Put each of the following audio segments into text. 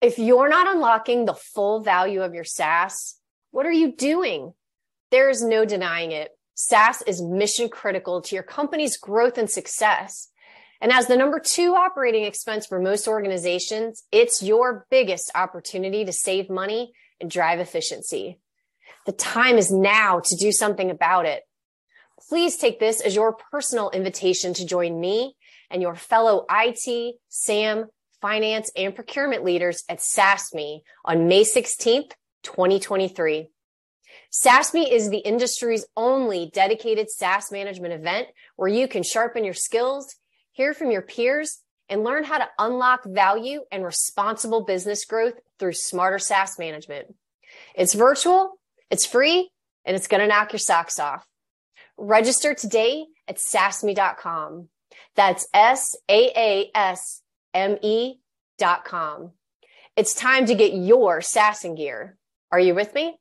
If you're not unlocking the full value of your SaaS, what are you doing? There is no denying it. SaaS is mission critical to your company's growth and success. And as the number two operating expense for most organizations, it's your biggest opportunity to save money and drive efficiency. The time is now to do something about it. Please take this as your personal invitation to join me and your fellow IT, SAM, finance, and procurement leaders at SaaSMe on May 16th, 2023. SaaSMe is the industry's only dedicated SaaS management event where you can sharpen your skills, hear from your peers, and learn how to unlock value and responsible business growth through smarter SaaS management. It's virtual, it's free, and it's going to knock your socks off. Register today at saasme.com. That's S A A S M E dot com. It's time to get your SaaS in gear. Are you with me?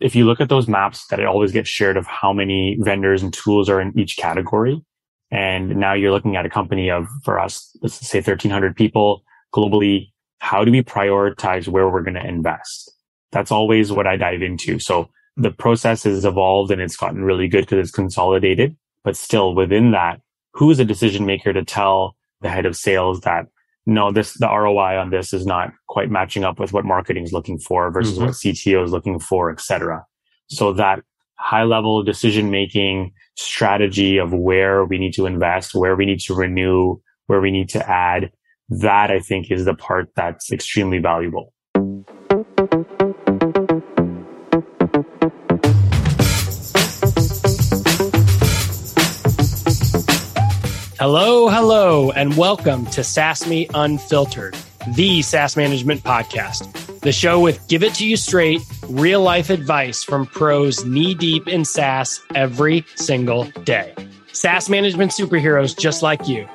If you look at those maps that it always gets shared of how many vendors and tools are in each category, and now you're looking at a company of, for us, let's say 1300 people globally. How do we prioritize where we're going to invest? That's always what I dive into. So the process has evolved and it's gotten really good because it's consolidated. But still within that, who is a decision maker to tell the head of sales that no, this, the ROI on this is not quite matching up with what marketing is looking for versus mm-hmm. what CTO is looking for, et cetera. So that high level decision making strategy of where we need to invest, where we need to renew, where we need to add, that I think is the part that's extremely valuable. Hello, hello, and welcome to SaaSMe Unfiltered, the SaaS management podcast, the show with give it to you straight, real life advice from pros knee deep in SaaS every single day. SaaS management superheroes just like you.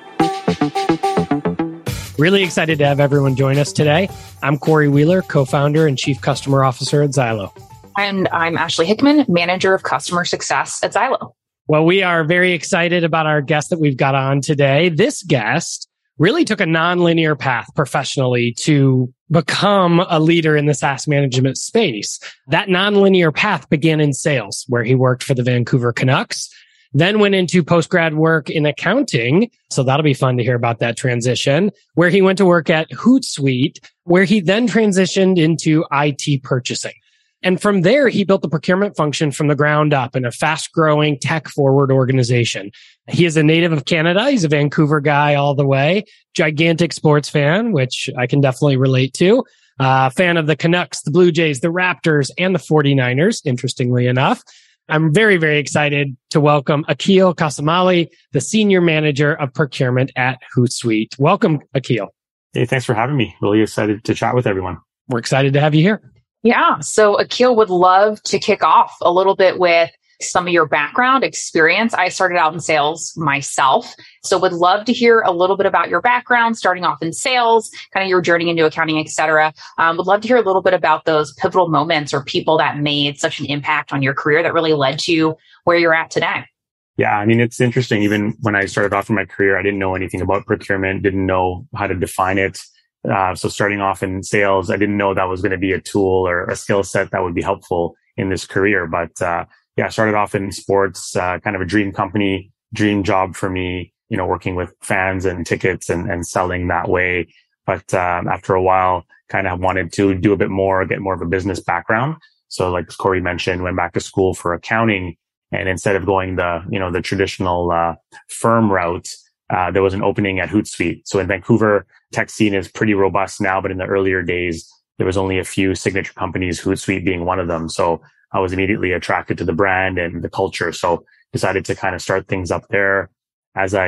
Really excited to have everyone join us today. I'm Corey Wheeler, co founder and chief customer officer at Zylo. And I'm Ashley Hickman, manager of customer success at Zylo. Well, we are very excited about our guest that we've got on today. This guest really took a nonlinear path professionally to become a leader in the SaaS management space. That nonlinear path began in sales, where he worked for the Vancouver Canucks, then went into post grad work in accounting. So that'll be fun to hear about that transition, where he went to work at Hootsuite, where he then transitioned into IT purchasing. And from there, he built the procurement function from the ground up in a fast growing tech forward organization. He is a native of Canada. He's a Vancouver guy all the way, gigantic sports fan, which I can definitely relate to. Uh, fan of the Canucks, the Blue Jays, the Raptors, and the 49ers, interestingly enough. I'm very, very excited to welcome Aaqil Kassamali, the senior manager of procurement at Hootsuite. Welcome, Aaqil. Hey, thanks for having me. Really excited to chat with everyone. We're excited to have you here. Yeah. So Aaqil would love to kick off a little bit with some of your background experience. I started out in sales myself. So would love to hear a little bit about your background, starting off in sales, kind of your journey into accounting, et cetera. Um, would love to hear a little bit about those pivotal moments or people that made such an impact on your career that really led to where you're at today. Yeah, I mean, it's interesting. Even when I started off in my career, I didn't know anything about procurement, didn't know how to define it. Uh, so starting off in sales, I didn't know that was going to be a tool or a skill set that would be helpful in this career. But uh, yeah, I started off in sports, uh, kind of a dream company, dream job for me. You know, working with fans and tickets and, and selling that way. But um, after a while, kind of wanted to do a bit more, get more of a business background. So, like Corey mentioned, went back to school for accounting, and instead of going the you know the traditional uh, firm route, uh, there was an opening at Hootsuite. So in Vancouver, tech scene is pretty robust now, but in the earlier days, there was only a few signature companies, Hootsuite being one of them. So I was immediately attracted to the brand and the culture. So decided to kind of start things up there. As I,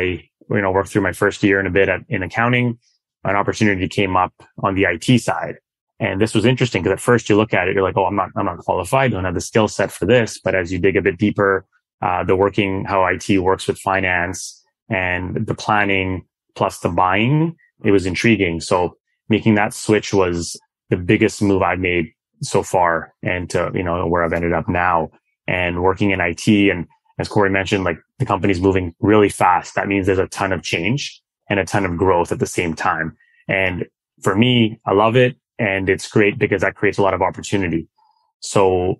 you know, worked through my first year and a bit at, in accounting, an opportunity came up on the IT side. And this was interesting because at first you look at it, you're like, oh, I'm not, I'm not qualified. Don't have the skill set for this. But as you dig a bit deeper, uh, the working, how IT works with finance and the planning plus the buying, it was intriguing. So making that switch was the biggest move I've made so far and to, you know, where I've ended up now and working in IT. And as Corey mentioned, like the company's moving really fast. That means there's a ton of change and a ton of growth at the same time. And for me, I love it. And it's great because that creates a lot of opportunity. So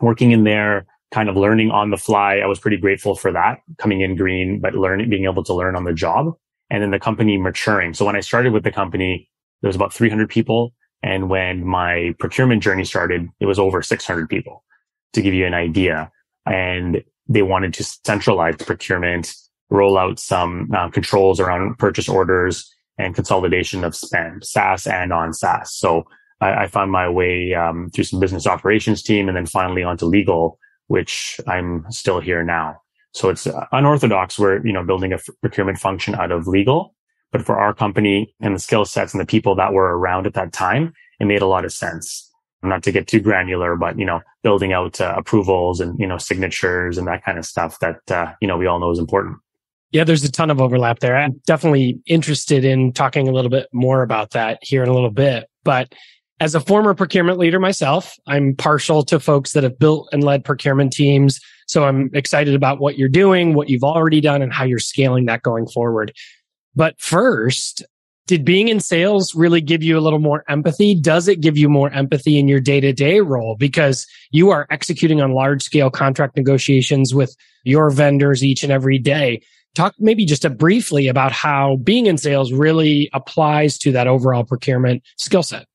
working in there, kind of learning on the fly, I was pretty grateful for that coming in green, but learning, being able to learn on the job and then the company maturing. So when I started with the company, there was about 300 people. And when my procurement journey started, it was over 600 people to give you an idea. And they wanted to centralize procurement, roll out some uh, controls around purchase orders and consolidation of spend, SaaS and on SaaS. So I, I found my way um, through some business operations team and then finally onto legal, which I'm still here now. So it's unorthodox. We're, you know, building a procurement function out of legal, but for our company and the skill sets and the people that were around at that time, it made a lot of sense not to get too granular, but you know, building out uh, approvals and you know signatures and that kind of stuff that uh, you know we all know is important. Yeah, there's a ton of overlap there. I'm definitely interested in talking a little bit more about that here in a little bit. But as a former procurement leader myself, I'm partial to folks that have built and led procurement teams. So I'm excited about what you're doing, what you've already done, and how you're scaling that going forward. But first, did being in sales really give you a little more empathy? Does it give you more empathy in your day to day role? Because you are executing on large scale contract negotiations with your vendors each and every day. Talk maybe just a briefly about how being in sales really applies to that overall procurement skill set.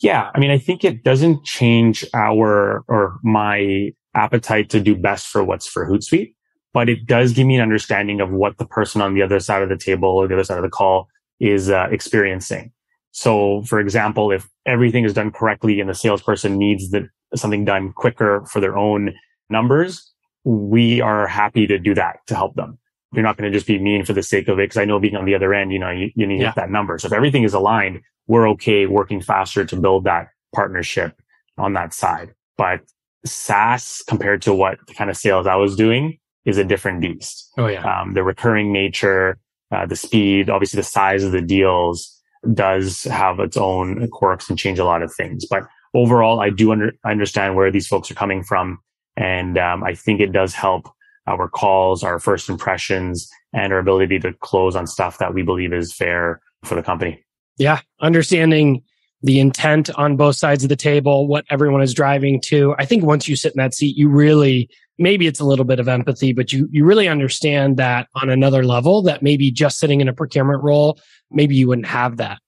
Yeah. I mean, I think it doesn't change our or my appetite to do best for what's for Hootsuite, but it does give me an understanding of what the person on the other side of the table or the other side of the call is uh, experiencing. So, for example, if everything is done correctly and the salesperson needs the, something done quicker for their own numbers, we are happy to do that to help them. You're not going to just be mean for the sake of it. Cause I know being on the other end, you know, you, you need yeah. that number. So if everything is aligned, we're okay working faster to build that partnership on that side. But SaaS compared to what the kind of sales I was doing is a different beast. Oh yeah. Um, the recurring nature, uh, the speed, obviously the size of the deals does have its own quirks and change a lot of things. But overall, I do under, understand where these folks are coming from. And um, I think it does help our calls, our first impressions, and our ability to close on stuff that we believe is fair for the company. Yeah. Understanding the intent on both sides of the table, what everyone is driving to. I think once you sit in that seat, you really maybe it's a little bit of empathy, but you, you really understand that on another level that maybe just sitting in a procurement role, maybe you wouldn't have that.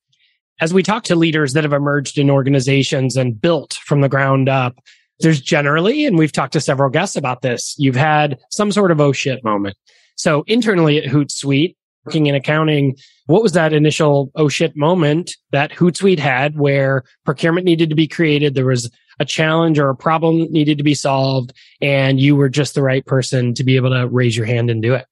As we talk to leaders that have emerged in organizations and built from the ground up, there's generally, and we've talked to several guests about this, you've had some sort of oh shit moment. So internally at Hootsuite, working in accounting, what was that initial oh shit moment that Hootsuite had where procurement needed to be created? There was a challenge or a problem needed to be solved and you were just the right person to be able to raise your hand and do it.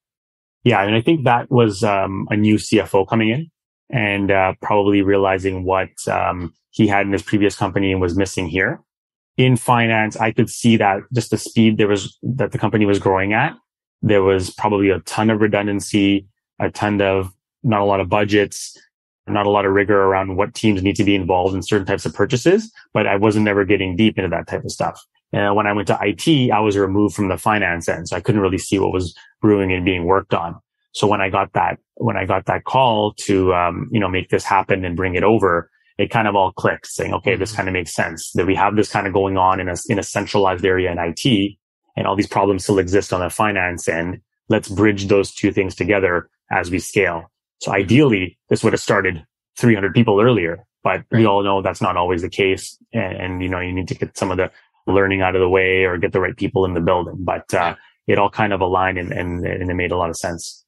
Yeah. And I think that was um, a new CFO coming in and uh, probably realizing what um, he had in his previous company and was missing here. In finance, I could see that just the speed there was that the company was growing at. There was probably a ton of redundancy, a ton of not a lot of budgets, not a lot of rigor around what teams need to be involved in certain types of purchases, but I wasn't ever getting deep into that type of stuff. And when I went to IT, I was removed from the finance end. So I couldn't really see what was brewing and being worked on. So when I got that, when I got that call to, um, you know, make this happen and bring it over, it kind of all clicked saying, okay, this mm-hmm. kind of makes sense that we have this kind of going on in a, in a centralized area in IT and all these problems still exist on the finance end. Let's bridge those two things together as we scale. So ideally, this would have started 300 people earlier, but right. we all know that's not always the case. And, and, you know, you need to get some of the learning out of the way or get the right people in the building. But uh, it all kind of aligned and, and, and it made a lot of sense.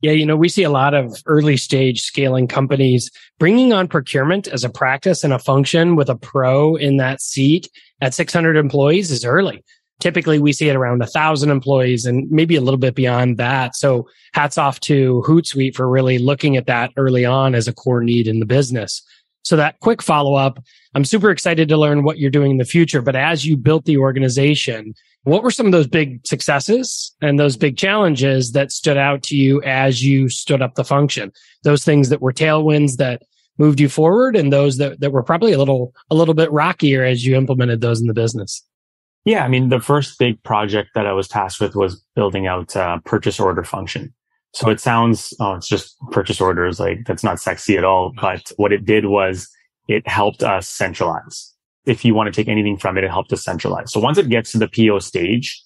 Yeah, you know, we see a lot of early stage scaling companies bringing on procurement as a practice and a function with a pro in that seat at 600 employees is early typically we see it around thousand employees and maybe a little bit beyond that. So hats off to Hootsuite for really looking at that early on as a core need in the business. So that quick follow up, I'm super excited to learn what you're doing in the future. But as you built the organization, what were some of those big successes and those big challenges that stood out to you as you stood up the function? Those things that were tailwinds that moved you forward and those that, that were probably a little, a little bit rockier as you implemented those in the business. Yeah, I mean, the first big project that I was tasked with was building out a purchase order function. So it sounds, oh, it's just purchase orders. Like that's not sexy at all. But what it did was it helped us centralize. If you want to take anything from it, it helped us centralize. So once it gets to the PO stage,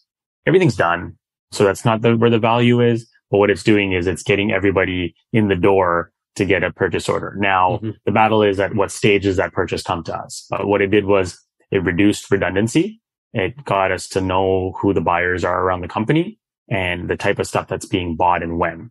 everything's done. So that's not the, where the value is. But what it's doing is it's getting everybody in the door to get a purchase order. Now mm-hmm. the battle is at what stage does that purchase come to us? But what it did was it reduced redundancy. It got us to know who the buyers are around the company and the type of stuff that's being bought and when.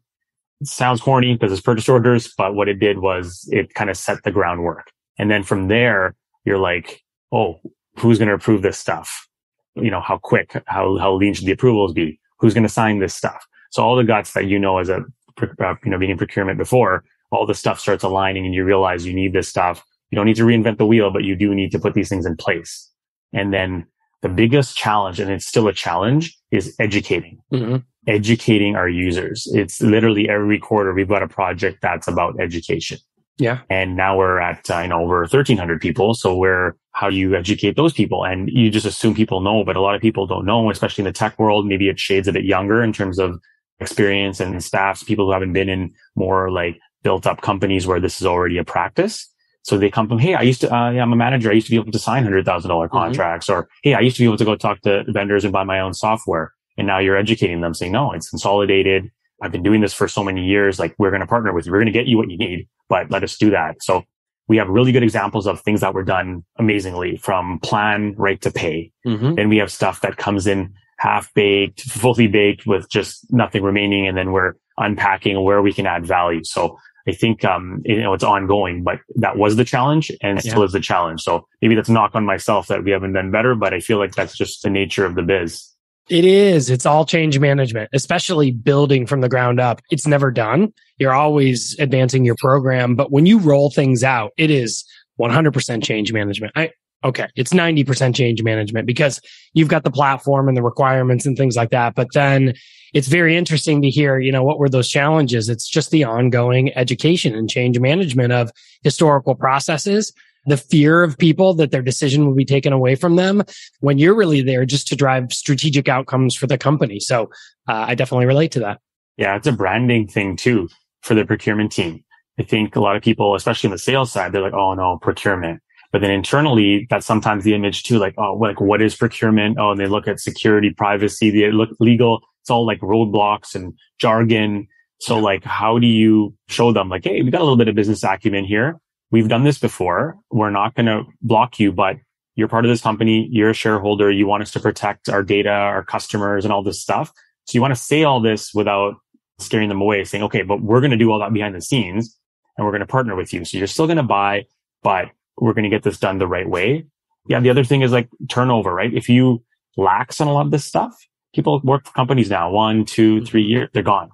It sounds corny because it's purchase orders, but what it did was it kind of set the groundwork. And then from there, you're like, oh, who's going to approve this stuff? You know, how quick, how, how lean should the approvals be? Who's going to sign this stuff? So all the guts that you know as a, uh, you know, being in procurement before, all the stuff starts aligning and you realize you need this stuff. You don't need to reinvent the wheel, but you do need to put these things in place. And then the biggest challenge, and it's still a challenge, is educating. Mm-hmm. Educating our users. It's literally every quarter we've got a project that's about education. Yeah. And now we're at, uh, you know, over 1300 people. So where, how do you educate those people? And you just assume people know, but a lot of people don't know, especially in the tech world. Maybe it shades a bit younger in terms of experience and staffs, people who haven't been in more like built up companies where this is already a practice. So they come from, Hey, I used to, uh, yeah, I'm a manager. I used to be able to sign hundred thousand dollar mm-hmm. contracts mm-hmm. or, Hey, I used to be able to go talk to vendors and buy my own software. And now you're educating them saying, no, it's consolidated. I've been doing this for so many years. Like we're going to partner with you. We're going to get you what you need, but let us do that. So we have really good examples of things that were done amazingly from plan right to pay. Mm-hmm. Then we have stuff that comes in half baked, fully baked with just nothing remaining. And then we're unpacking where we can add value. So I think, um, you know, it's ongoing, but that was the challenge and yeah. still is the challenge. So maybe that's knock on myself that we haven't done better, but I feel like that's just the nature of the biz. It is. It's all change management, especially building from the ground up. It's never done. You're always advancing your program, but when you roll things out, it is 100% change management. I, okay, it's 90% change management because you've got the platform and the requirements and things like that. But then it's very interesting to hear, you know, what were those challenges? It's just the ongoing education and change management of historical processes, the fear of people that their decision will be taken away from them when you're really there just to drive strategic outcomes for the company. So uh, I definitely relate to that. Yeah, it's a branding thing too for the procurement team. I think a lot of people, especially on the sales side, they're like, oh no, procurement. But then internally, that's sometimes the image too, like, oh, like what is procurement? Oh, and they look at security, privacy, they look legal it's all like roadblocks and jargon. So like, how do you show them like, Hey, we got a little bit of business acumen here. We've done this before. We're not going to block you, but you're part of this company. You're a shareholder. You want us to protect our data, our customers and all this stuff. So you want to say all this without scaring them away saying, okay, but we're going to do all that behind the scenes and we're going to partner with you. So you're still going to buy, but we're going to get this done the right way. Yeah. The other thing is like turnover, right? If you lax on a lot of this stuff, people work for companies now, one, two, three mm-hmm. years, they're gone.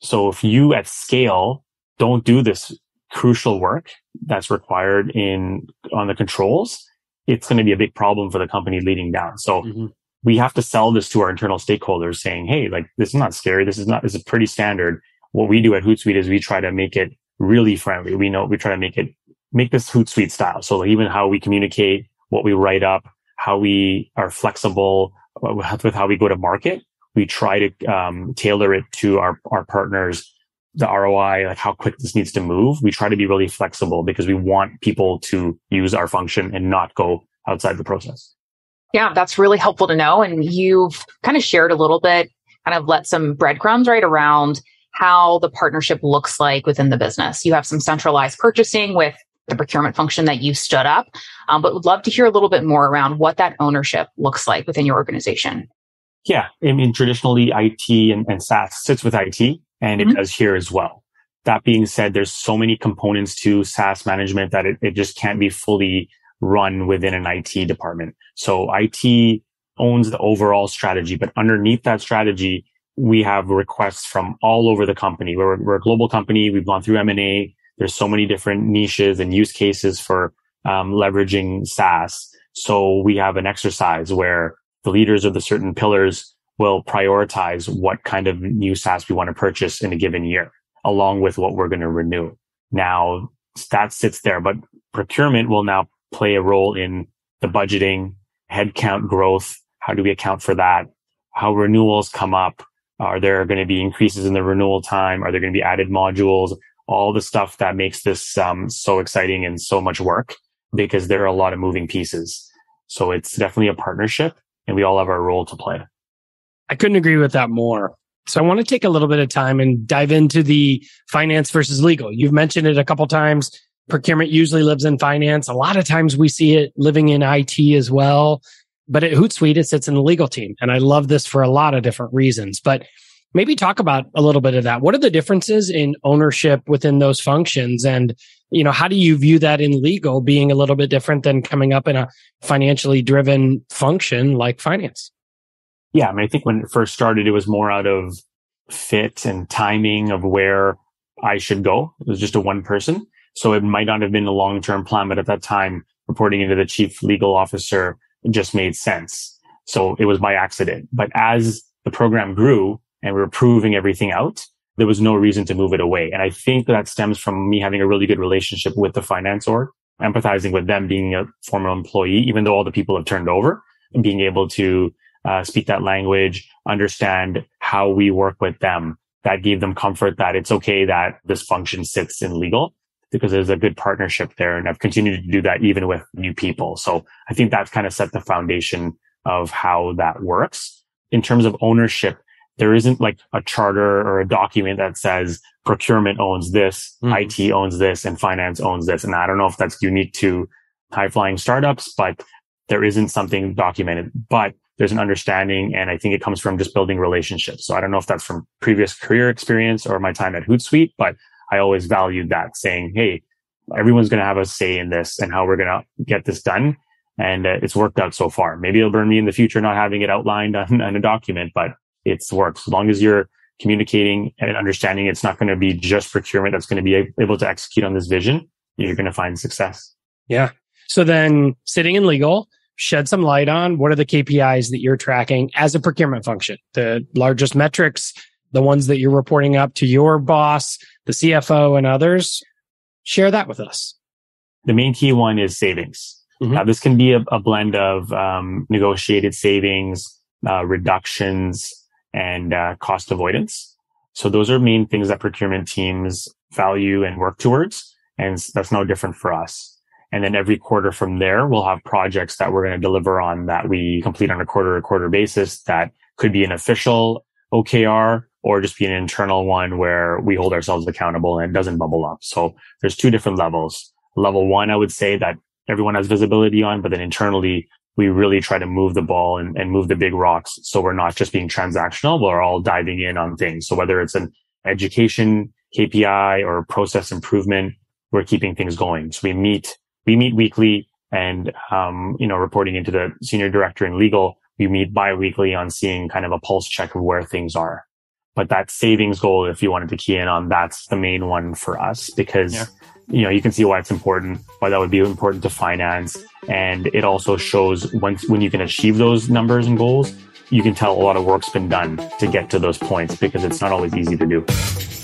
So if you at scale don't do this crucial work that's required in on the controls, it's going to be a big problem for the company leading down. So mm-hmm. we have to sell this to our internal stakeholders saying, Hey, like this is not scary. This is not, this is pretty standard. What we do at Hootsuite is we try to make it really friendly. We know we try to make it, make this Hootsuite style. So like even how we communicate, what we write up, how we are flexible, with how we go to market. We try to um, tailor it to our, our partners, the ROI, like how quick this needs to move. We try to be really flexible because we want people to use our function and not go outside the process. Yeah, that's really helpful to know. And you've kind of shared a little bit, kind of let some breadcrumbs right around how the partnership looks like within the business. You have some centralized purchasing with the procurement function that you stood up, um, but would love to hear a little bit more around what that ownership looks like within your organization. Yeah, I mean, traditionally IT and, and SaaS sits with IT and mm-hmm. it does here as well. That being said, there's so many components to SaaS management that it, it just can't be fully run within an IT department. So IT owns the overall strategy, but underneath that strategy, we have requests from all over the company. We're, we're a global company. We've gone through M&A. There's so many different niches and use cases for um, leveraging SaaS. So we have an exercise where the leaders of the certain pillars will prioritize what kind of new SaaS we want to purchase in a given year, along with what we're going to renew. Now that sits there, but procurement will now play a role in the budgeting, headcount growth, How do we account for that? How renewals come up? Are there going to be increases in the renewal time? Are there going to be added modules? All the stuff that makes this um, so exciting and so much work because there are a lot of moving pieces. So it's definitely a partnership and we all have our role to play. I couldn't agree with that more. So I want to take a little bit of time and dive into the finance versus legal. You've mentioned it a couple times. Procurement usually lives in finance. A lot of times we see it living in IT as well. But at Hootsuite, it sits in the legal team. And I love this for a lot of different reasons. But maybe talk about a little bit of that. What are the differences in ownership within those functions? And, you know, how do you view that in legal being a little bit different than coming up in a financially driven function like finance? Yeah. I mean, I think when it first started, it was more out of fit and timing of where I should go. It was just a one person. So it might not have been a long term plan, but at that time, reporting into the chief legal officer just made sense. So it was by accident. But as the program grew and we were proving everything out, there was no reason to move it away. And I think that stems from me having a really good relationship with the finance org, empathizing with them being a former employee, even though all the people have turned over being able to uh, speak that language, understand how we work with them. That gave them comfort that it's okay that this function sits in legal because there's a good partnership there. And I've continued to do that even with new people. So I think that's kind of set the foundation of how that works. In terms of ownership, there isn't like a charter or a document that says procurement owns this, mm-hmm. IT owns this, and finance owns this. And I don't know if that's unique to high flying startups, but there isn't something documented. But there's an understanding. And I think it comes from just building relationships. So I don't know if that's from previous career experience or my time at Hootsuite, but I always valued that saying, Hey, everyone's going to have a say in this and how we're going to get this done. And uh, it's worked out so far. Maybe it'll burn me in the future not having it outlined on, on a document, but it's worked. As long as you're communicating and understanding it's not going to be just procurement that's going to be able to execute on this vision, you're going to find success. Yeah. So then sitting in legal, shed some light on what are the KPIs that you're tracking as a procurement function, the largest metrics, the ones that you're reporting up to your boss, the CFO and others. Share that with us. The main key one is savings. Mm-hmm. Now, this can be a, a blend of um, negotiated savings, uh, reductions, and uh, cost avoidance. So those are main things that procurement teams value and work towards. And that's no different for us. And then every quarter from there, we'll have projects that we're going to deliver on that we complete on a quarter to quarter basis that could be an official OKR or just be an internal one where we hold ourselves accountable and it doesn't bubble up. So there's two different levels. Level one, I would say that everyone has visibility on, but then internally, we really try to move the ball and, and move the big rocks. So we're not just being transactional, we're all diving in on things. So whether it's an education KPI or process improvement, we're keeping things going. So we meet we meet weekly and, um, you know, reporting into the senior director in legal, we meet bi-weekly on seeing kind of a pulse check of where things are. But that savings goal, if you wanted to key in on, that's the main one for us because, yeah. you know, you can see why it's important, why that would be important to finance. And it also shows once, when you can achieve those numbers and goals, you can tell a lot of work's been done to get to those points because it's not always easy to do.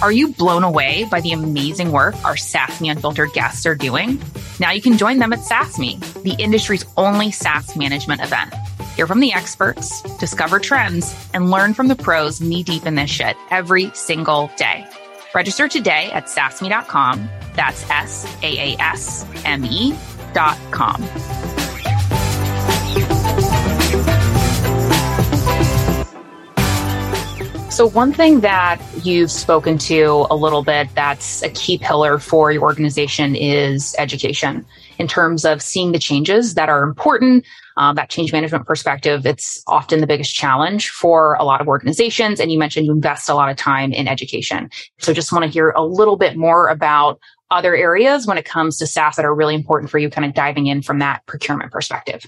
Are you blown away by the amazing work our SaaSMe Unfiltered guests are doing? Now you can join them at SaaS Me, the industry's only SaaS management event. Hear from the experts, discover trends, and learn from the pros knee deep in this shit every single day. Register today at saasme.com. That's S A A S M E dot com. So, one thing that you've spoken to a little bit that's a key pillar for your organization is education in terms of seeing the changes that are important. Um, that change management perspective, it's often the biggest challenge for a lot of organizations. And you mentioned you invest a lot of time in education. So, just want to hear a little bit more about other areas when it comes to SaaS that are really important for you, kind of diving in from that procurement perspective.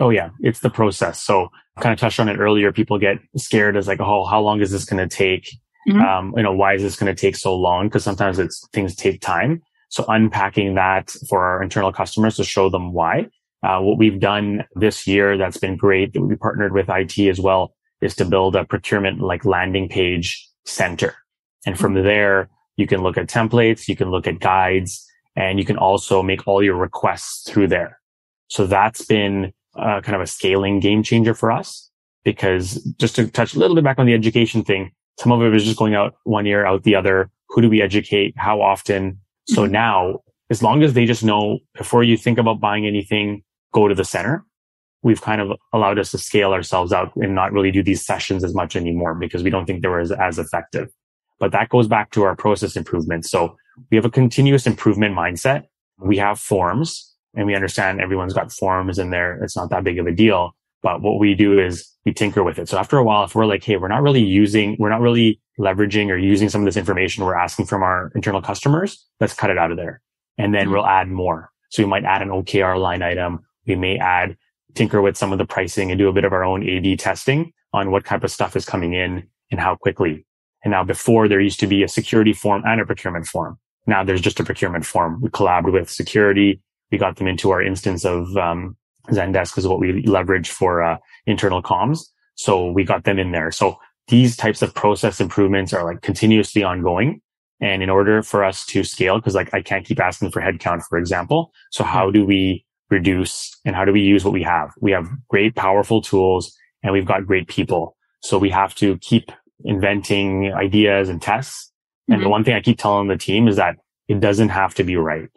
Oh yeah, it's the process. So kind of touched on it earlier. People get scared as like, oh, how long is this going to take? Mm-hmm. Um, you know, why is this going to take so long? Because sometimes it's things take time. So unpacking that for our internal customers to show them why. Uh, what we've done this year that's been great that we partnered with IT as well is to build a procurement like landing page center. And from mm-hmm. there, you can look at templates, you can look at guides, And you can also make all your requests through there. So that's been uh, kind of a scaling game changer for us because just to touch a little bit back on the education thing, some of it was just going out one ear, out the other. Who do we educate? How often? So mm-hmm. now, as long as they just know before you think about buying anything, go to the center. We've kind of allowed us to scale ourselves out and not really do these sessions as much anymore because we don't think they were as, as effective. But that goes back to our process improvement. So we have a continuous improvement mindset. We have forms and we understand everyone's got forms in there. It's not that big of a deal. But what we do is we tinker with it. So after a while, if we're like, Hey, we're not really using, we're not really leveraging or using some of this information we're asking from our internal customers, let's cut it out of there. And then mm-hmm. we'll add more. So we might add an OKR line item. We may add, tinker with some of the pricing and do a bit of our own A B testing on what type of stuff is coming in and how quickly. And now before there used to be a security form and a procurement form. Now there's just a procurement form. We collabed with security. We got them into our instance of um, Zendesk is what we leverage for uh, internal comms. So we got them in there. So these types of process improvements are like continuously ongoing. And in order for us to scale, because like I can't keep asking for headcount, for example. So how do we reduce and how do we use what we have? We have great, powerful tools and we've got great people. So we have to keep inventing ideas and tests. Mm-hmm. And the mm-hmm. one thing I keep telling the team is that it doesn't have to be right.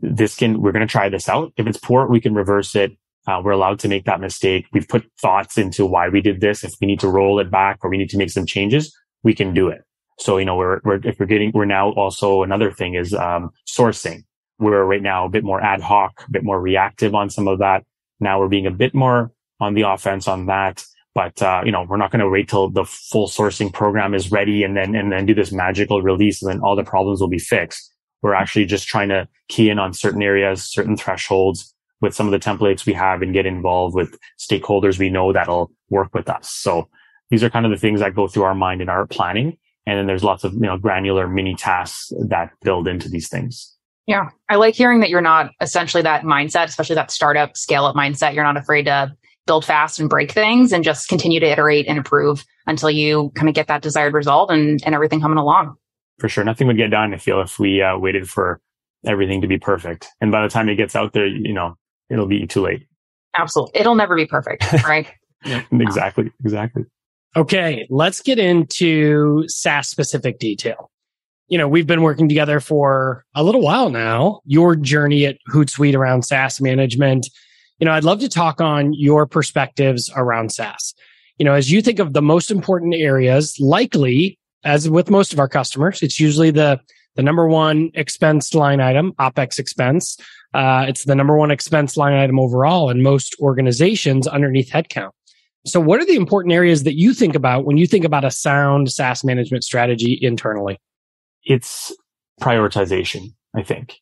This can, we're going to try this out. If it's poor, we can reverse it. Uh, we're allowed to make that mistake. We've put thoughts into why we did this. If we need to roll it back or we need to make some changes, we can do it. So, you know, we're, we're if we're getting, we're now also another thing is, um, sourcing. We're right now a bit more ad hoc, a bit more reactive on some of that. Now we're being a bit more on the offense on that. But, uh, you know, we're not going to wait till the full sourcing program is ready and then, and then do this magical release and then all the problems will be fixed. We're actually just trying to key in on certain areas, certain thresholds with some of the templates we have and get involved with stakeholders we know that'll work with us. So these are kind of the things that go through our mind in our planning. And then there's lots of, you know, granular mini tasks that build into these things. Yeah. I like hearing that you're not essentially that mindset, especially that startup scale up mindset. You're not afraid to build fast and break things and just continue to iterate and improve until you kind of get that desired result and, and everything coming along. For sure. Nothing would get done, I feel, if we uh, waited for everything to be perfect. And by the time it gets out there, you know, it'll be too late. Absolutely. It'll never be perfect, right? exactly. Exactly. Okay. Let's get into SaaS specific detail. You know, we've been working together for a little while now. Your journey at Hootsuite around SaaS management you know, I'd love to talk on your perspectives around SaaS. You know, as you think of the most important areas, likely as with most of our customers, it's usually the the number one expense line item, OPEX expense. Uh, it's the number one expense line item overall in most organizations underneath headcount. So, what are the important areas that you think about when you think about a sound SaaS management strategy internally? It's prioritization, I think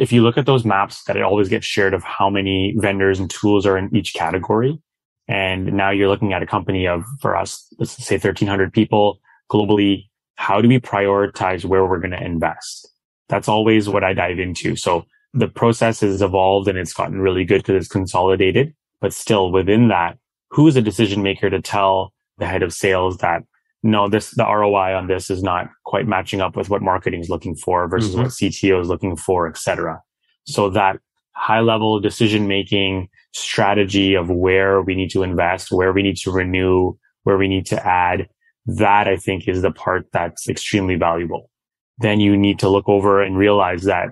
if you look at those maps that it always gets shared of how many vendors and tools are in each category, and now you're looking at a company of, for us, let's say 1300 people globally, how do we prioritize where we're going to invest? That's always what I dive into. So the process has evolved and it's gotten really good because it's consolidated, but still within that, who is a decision maker to tell the head of sales that no, this, the ROI on this is not quite matching up with what marketing is looking for versus mm-hmm. what CTO is looking for, et cetera. So that high level decision making strategy of where we need to invest, where we need to renew, where we need to add, that I think is the part that's extremely valuable. Then you need to look over and realize that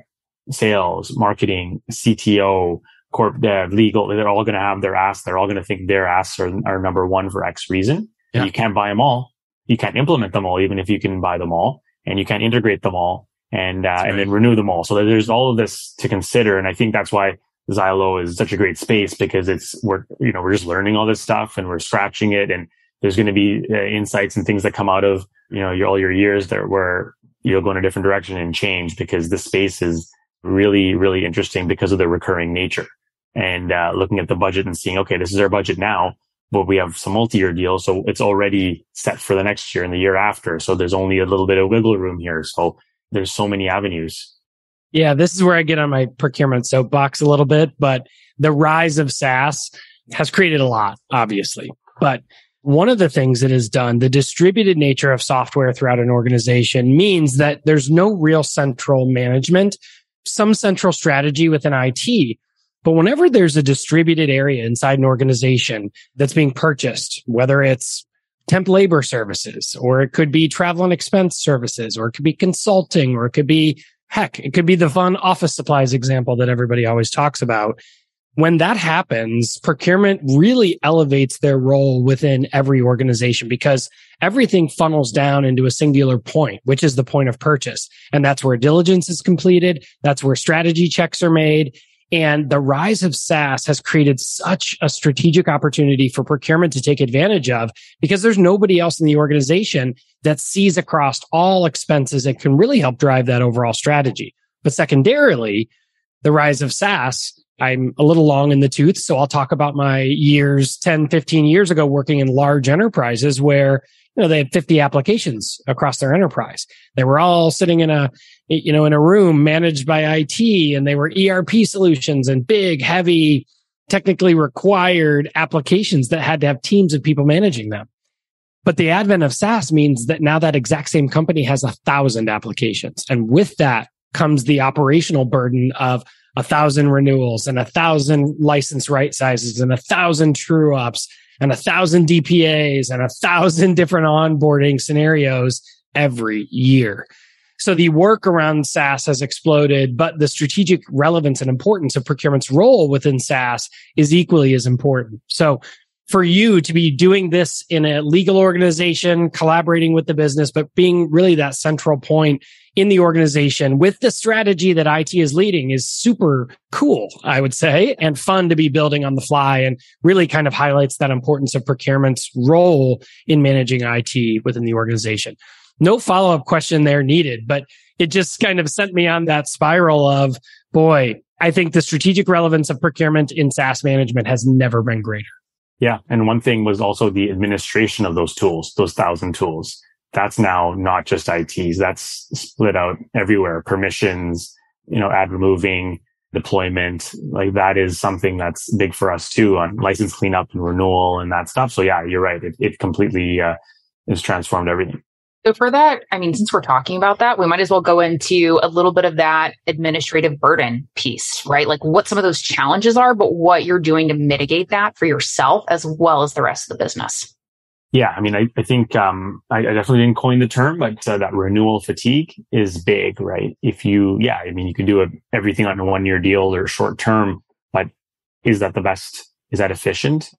sales, marketing, CTO, corp dev, legal, they're all going to have their ass. They're all going to think their ass are, are number one for X reason. Yeah. You can't buy them all you can't implement them all, even if you can buy them all and you can't integrate them all and, uh, right. and then renew them all. So there's all of this to consider. And I think that's why Zylo is such a great space because it's, we're, you know, we're just learning all this stuff and we're scratching it. And there's going to be uh, insights and things that come out of, you know, your, all your years that where you'll go in a different direction and change because the space is really, really interesting because of the recurring nature and, uh, looking at the budget and seeing, okay, this is our budget now but we have some multi-year deals. So it's already set for the next year and the year after. So there's only a little bit of wiggle room here. So there's so many avenues. Yeah, this is where I get on my procurement soapbox a little bit, but the rise of SaaS has created a lot, obviously. But one of the things that is done, the distributed nature of software throughout an organization means that there's no real central management some central strategy within IT. But whenever there's a distributed area inside an organization that's being purchased, whether it's temp labor services, or it could be travel and expense services, or it could be consulting, or it could be heck, it could be the fun office supplies example that everybody always talks about. When that happens, procurement really elevates their role within every organization because everything funnels down into a singular point, which is the point of purchase. And that's where diligence is completed. That's where strategy checks are made. And the rise of SaaS has created such a strategic opportunity for procurement to take advantage of because there's nobody else in the organization that sees across all expenses and can really help drive that overall strategy. But secondarily, the rise of SaaS, I'm a little long in the tooth. So I'll talk about my years 10, 15 years ago working in large enterprises where you know, they had 50 applications across their enterprise. They were all sitting in a, you know, in a room managed by IT and they were ERP solutions and big, heavy, technically required applications that had to have teams of people managing them. But the advent of SaaS means that now that exact same company has a thousand applications. And with that comes the operational burden of a thousand renewals and a thousand license right sizes and a thousand true ups and a thousand DPAs and a thousand different onboarding scenarios every year. So the work around SaaS has exploded, but the strategic relevance and importance of procurement's role within SaaS is equally as important. So for you to be doing this in a legal organization, collaborating with the business, but being really that central point in the organization with the strategy that IT is leading is super cool, I would say, and fun to be building on the fly and really kind of highlights that importance of procurement's role in managing IT within the organization. No follow up question there needed, but it just kind of sent me on that spiral of, boy, I think the strategic relevance of procurement in SaaS management has never been greater. Yeah. And one thing was also the administration of those tools, those thousand tools. That's now not just ITs. That's split out everywhere. Permissions, you know, ad removing, deployment. Like that is something that's big for us too on license cleanup and renewal and that stuff. So yeah, you're right. It, it completely uh, has transformed everything. For that, I mean, since we're talking about that, we might as well go into a little bit of that administrative burden piece, right? Like what some of those challenges are, but what you're doing to mitigate that for yourself as well as the rest of the business. Yeah, I mean, I, I think um, I, I, definitely didn't coin the term, but uh, that renewal fatigue is big, right? If you, yeah, I mean, you can do a, everything on a one year deal or short term, but is that the best? Is that efficient?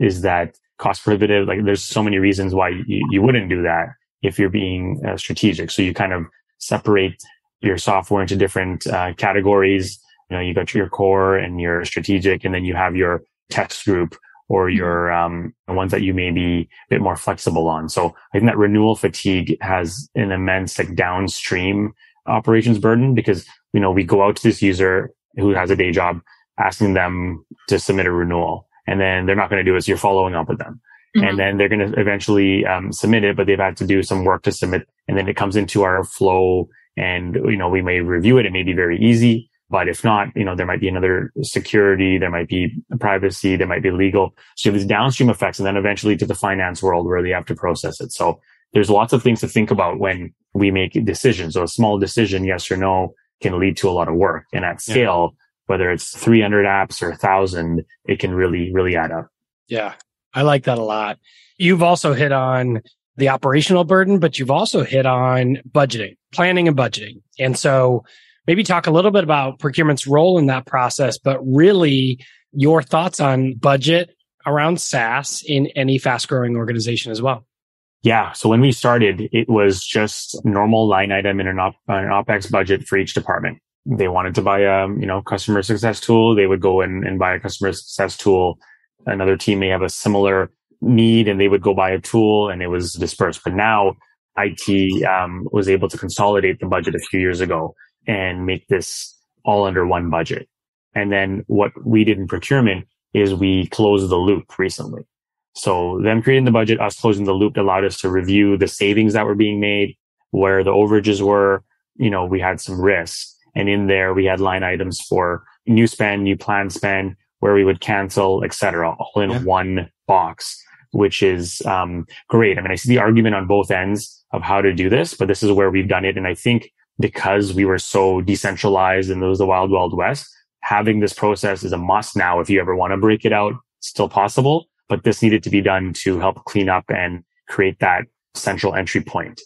Is that cost prohibitive? Like, there's so many reasons why you, you wouldn't do that if you're being uh, strategic. So you kind of separate your software into different uh, categories. You know, you got your core and your strategic, and then you have your text group or mm-hmm. your um, ones that you may be a bit more flexible on. So I think that renewal fatigue has an immense like downstream operations burden because you know we go out to this user who has a day job asking them to submit a renewal and then they're not going to do it so you're following up with them Mm-hmm. And then they're going to eventually um, submit it, but they've had to do some work to submit. And then it comes into our flow and, you know, we may review it. It may be very easy. But if not, you know, there might be another security, there might be privacy, there might be legal. So you have these downstream effects and then eventually to the finance world where they have to process it. So there's lots of things to think about when we make decisions. So a small decision, yes or no, can lead to a lot of work. And at scale, yeah. whether it's 300 apps or 1000, it can really, really add up. Yeah. I like that a lot. You've also hit on the operational burden, but you've also hit on budgeting, planning and budgeting. And so maybe talk a little bit about procurement's role in that process, but really your thoughts on budget around SaaS in any fast growing organization as well. Yeah. So when we started, it was just normal line item in an, op- an OPEX budget for each department. They wanted to buy a, you know, customer success tool. They would go and, and buy a customer success tool another team may have a similar need and they would go buy a tool and it was dispersed. But now IT um, was able to consolidate the budget a few years ago and make this all under one budget. And then what we did in procurement is we closed the loop recently. So them creating the budget, us closing the loop allowed us to review the savings that were being made, where the overages were. You know, we had some risks and in there we had line items for new spend, new plan spend, where we would cancel, etc., all in yeah. one box, which is um, great. I mean, I see the argument on both ends of how to do this, but this is where we've done it. And I think because we were so decentralized and it was the wild, wild west. Having this process is a must now. If you ever want to break it out, still possible, but this needed to be done to help clean up and create that central entry point.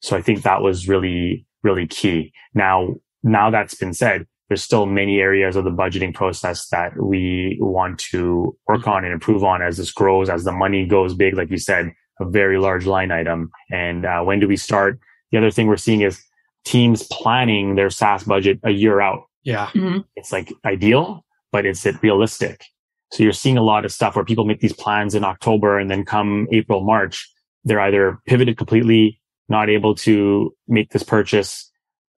So I think that was really, really key. Now, now that's been said, there's still many areas of the budgeting process that we want to work on and improve on as this grows, as the money goes big, like you said, a very large line item. And uh, when do we start? The other thing we're seeing is teams planning their SaaS budget a year out. Yeah. Mm-hmm. It's like ideal, but is it realistic? So you're seeing a lot of stuff where people make these plans in October and then come April, March, they're either pivoted completely, not able to make this purchase,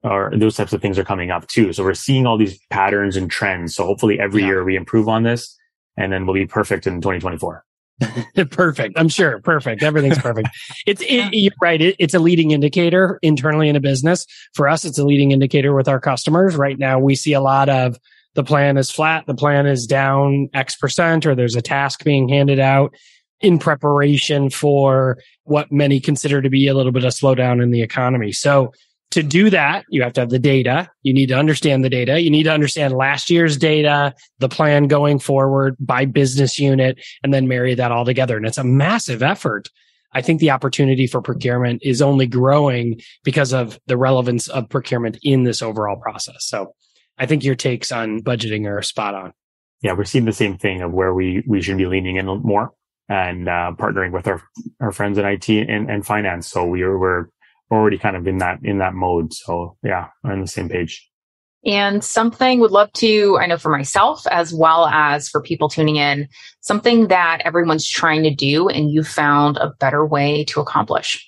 or those types of things are coming up too. So we're seeing all these patterns and trends. So hopefully every yeah. year we improve on this and then we'll be perfect in 2024. perfect. I'm sure. Perfect. Everything's perfect. it's it, you're right. It, it's a leading indicator internally in a business. For us, it's a leading indicator with our customers. Right now, we see a lot of the plan is flat, the plan is down X percent, or there's a task being handed out in preparation for what many consider to be a little bit of slowdown in the economy. So to do that, you have to have the data. You need to understand the data. You need to understand last year's data, the plan going forward by business unit, and then marry that all together. And it's a massive effort. I think the opportunity for procurement is only growing because of the relevance of procurement in this overall process. So I think your takes on budgeting are spot on. Yeah, we're seeing the same thing of where we, we should be leaning in more and uh, partnering with our, our friends in IT and, and finance. So we're, we're already kind of in that in that mode. So yeah, we're on the same page. And something would love to, I know for myself as well as for people tuning in, something that everyone's trying to do and you found a better way to accomplish.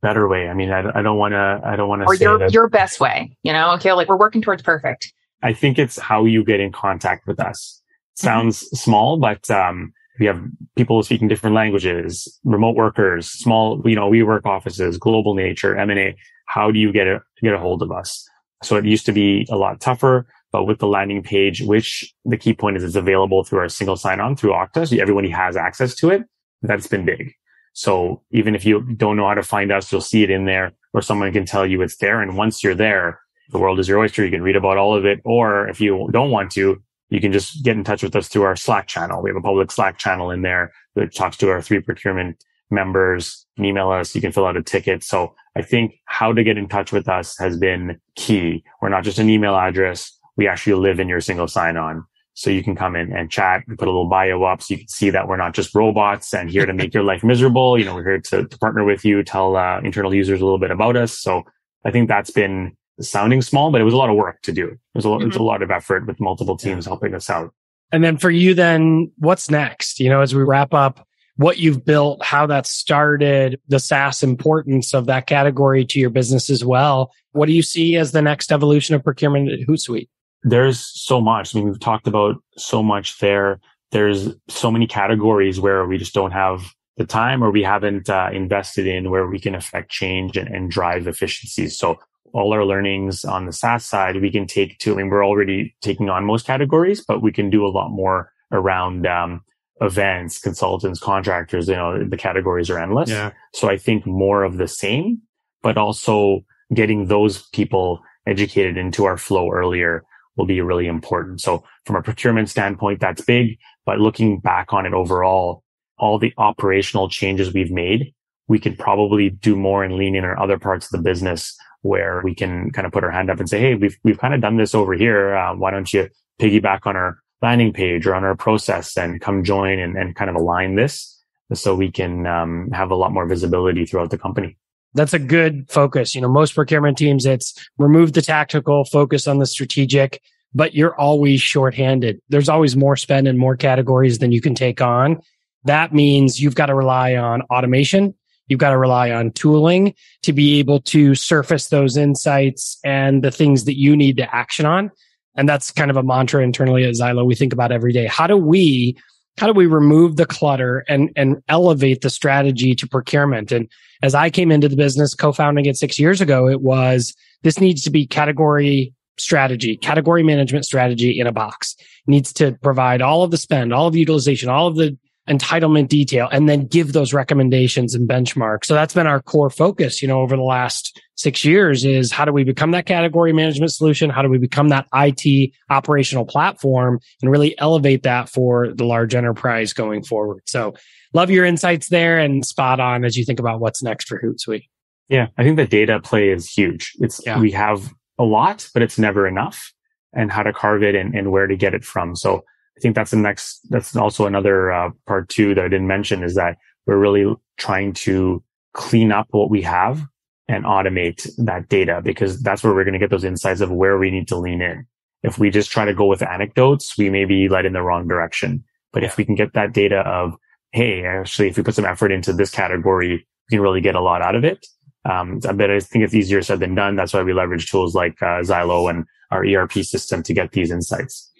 Better way. I mean, I, don't want to, I don't want to or your, that, your best way, you know, okay. Like we're working towards perfect. I think it's how you get in contact with us. Sounds mm-hmm. small, but, um, we have people speaking different languages, remote workers, small, you know, WeWork offices, global nature, M&A. How do you get a, get a hold of us? So it used to be a lot tougher, but with the landing page, which the key point is it's available through our single sign-on through Okta. So everybody has access to it. That's been big. So even if you don't know how to find us, you'll see it in there or someone can tell you it's there. And once you're there, the world is your oyster. You can read about all of it. Or if you don't want to, you can just get in touch with us through our Slack channel. We have a public Slack channel in there that talks to our three procurement members. Can email us. You can fill out a ticket. So I think how to get in touch with us has been key. We're not just an email address. We actually live in your single sign on. So you can come in and chat and put a little bio up so you can see that we're not just robots and here to make your life miserable. You know, we're here to, to partner with you, tell uh, internal users a little bit about us. So I think that's been sounding small, but it was a lot of work to do. It was a, mm-hmm. it's a lot of effort with multiple teams yeah. helping us out. And then for you, then what's next? You know, as we wrap up what you've built, how that started, the SaaS importance of that category to your business as well. What do you see as the next evolution of procurement at Hootsuite? There's so much. I mean, we've talked about so much there. There's so many categories where we just don't have the time or we haven't uh, invested in where we can affect change and, and drive efficiencies. So all our learnings on the SaaS side, we can take to, I mean, we're already taking on most categories, but we can do a lot more around, um, events, consultants, contractors, you know, the categories are endless. Yeah. So I think more of the same, but also getting those people educated into our flow earlier will be really important. So from a procurement standpoint, that's big, but looking back on it overall, all the operational changes we've made, we could probably do more and lean in on other parts of the business where we can kind of put our hand up and say, Hey, we've, we've kind of done this over here. Uh, why don't you piggyback on our landing page or on our process and come join and, and kind of align this so we can um, have a lot more visibility throughout the company. That's a good focus. You know, most procurement teams, it's remove the tactical, focus on the strategic, but you're always shorthanded. There's always more spend and more categories than you can take on. That means you've got to rely on automation You've got to rely on tooling to be able to surface those insights and the things that you need to action on. And that's kind of a mantra internally at Zylo we think about every day. How do we how do we remove the clutter and and elevate the strategy to procurement? And as I came into the business co-founding it 6 years ago, it was this needs to be category strategy, category management strategy in a box. It needs to provide all of the spend, all of the utilization, all of the entitlement detail and then give those recommendations and benchmarks. So that's been our core focus, you know, over the last six years is how do we become that category management solution? How do we become that IT operational platform and really elevate that for the large enterprise going forward? So love your insights there and spot on as you think about what's next for Hootsuite. Yeah, I think the data play is huge. It's yeah. we have a lot, but it's never enough and how to carve it and, and where to get it from. So I think that's the next, that's also another uh, part two that I didn't mention is that we're really trying to clean up what we have and automate that data because that's where we're going to get those insights of where we need to lean in. If we just try to go with anecdotes, we may be led in the wrong direction. But if we can get that data of, Hey, actually, if we put some effort into this category, we can really get a lot out of it. Um, but I think it's easier said than done. That's why we leverage tools like uh, Zylo and our ERP system to get these insights.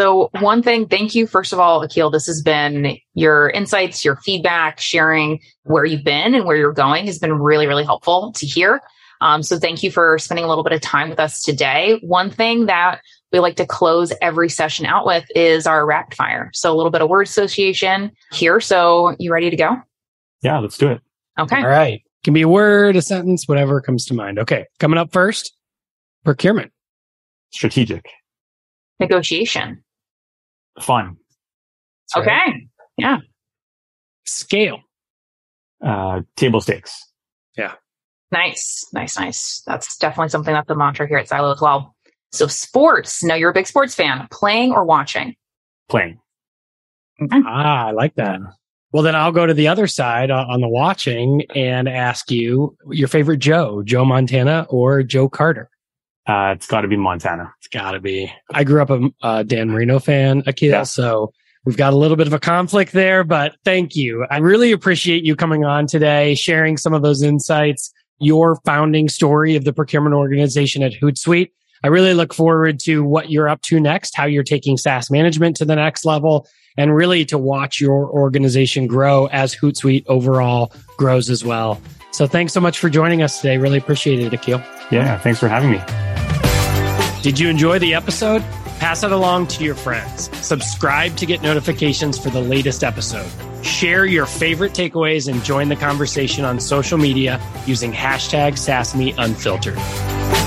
So one thing, thank you. First of all, Aaqil, this has been your insights, your feedback, sharing where you've been and where you're going has been really, really helpful to hear. Um, so thank you for spending a little bit of time with us today. One thing that we like to close every session out with is our rapid fire. So a little bit of word association here. So you ready to go? Yeah, let's do it. Okay. All right. Can be a word, a sentence, whatever comes to mind. Okay. Coming up first, procurement. Strategic. Negotiation. Fun. That's okay. Right. Yeah. Scale. Uh, table stakes. Yeah. Nice. Nice. Nice. That's definitely something that's the mantra here at Zylo as well. So sports. Now you're a big sports fan. Playing or watching? Playing. Okay. Ah, I like that. Well, then I'll go to the other side uh, on the watching and ask you your favorite Joe, Joe Montana or Joe Carter? Uh, it's got to be Montana. Got to be. I grew up a, a Dan Marino fan, Aaqil, yeah. so we've got a little bit of a conflict there, but thank you. I really appreciate you coming on today, sharing some of those insights, your founding story of the procurement organization at Hootsuite. I really look forward to what you're up to next, how you're taking SaaS management to the next level, and really to watch your organization grow as Hootsuite overall grows as well. So thanks so much for joining us today. Really appreciate it, Aaqil. Yeah, thanks for having me. Did you enjoy the episode? Pass it along to your friends. Subscribe to get notifications for the latest episode. Share your favorite takeaways and join the conversation on social media using hashtag SaaSMeUnfiltered.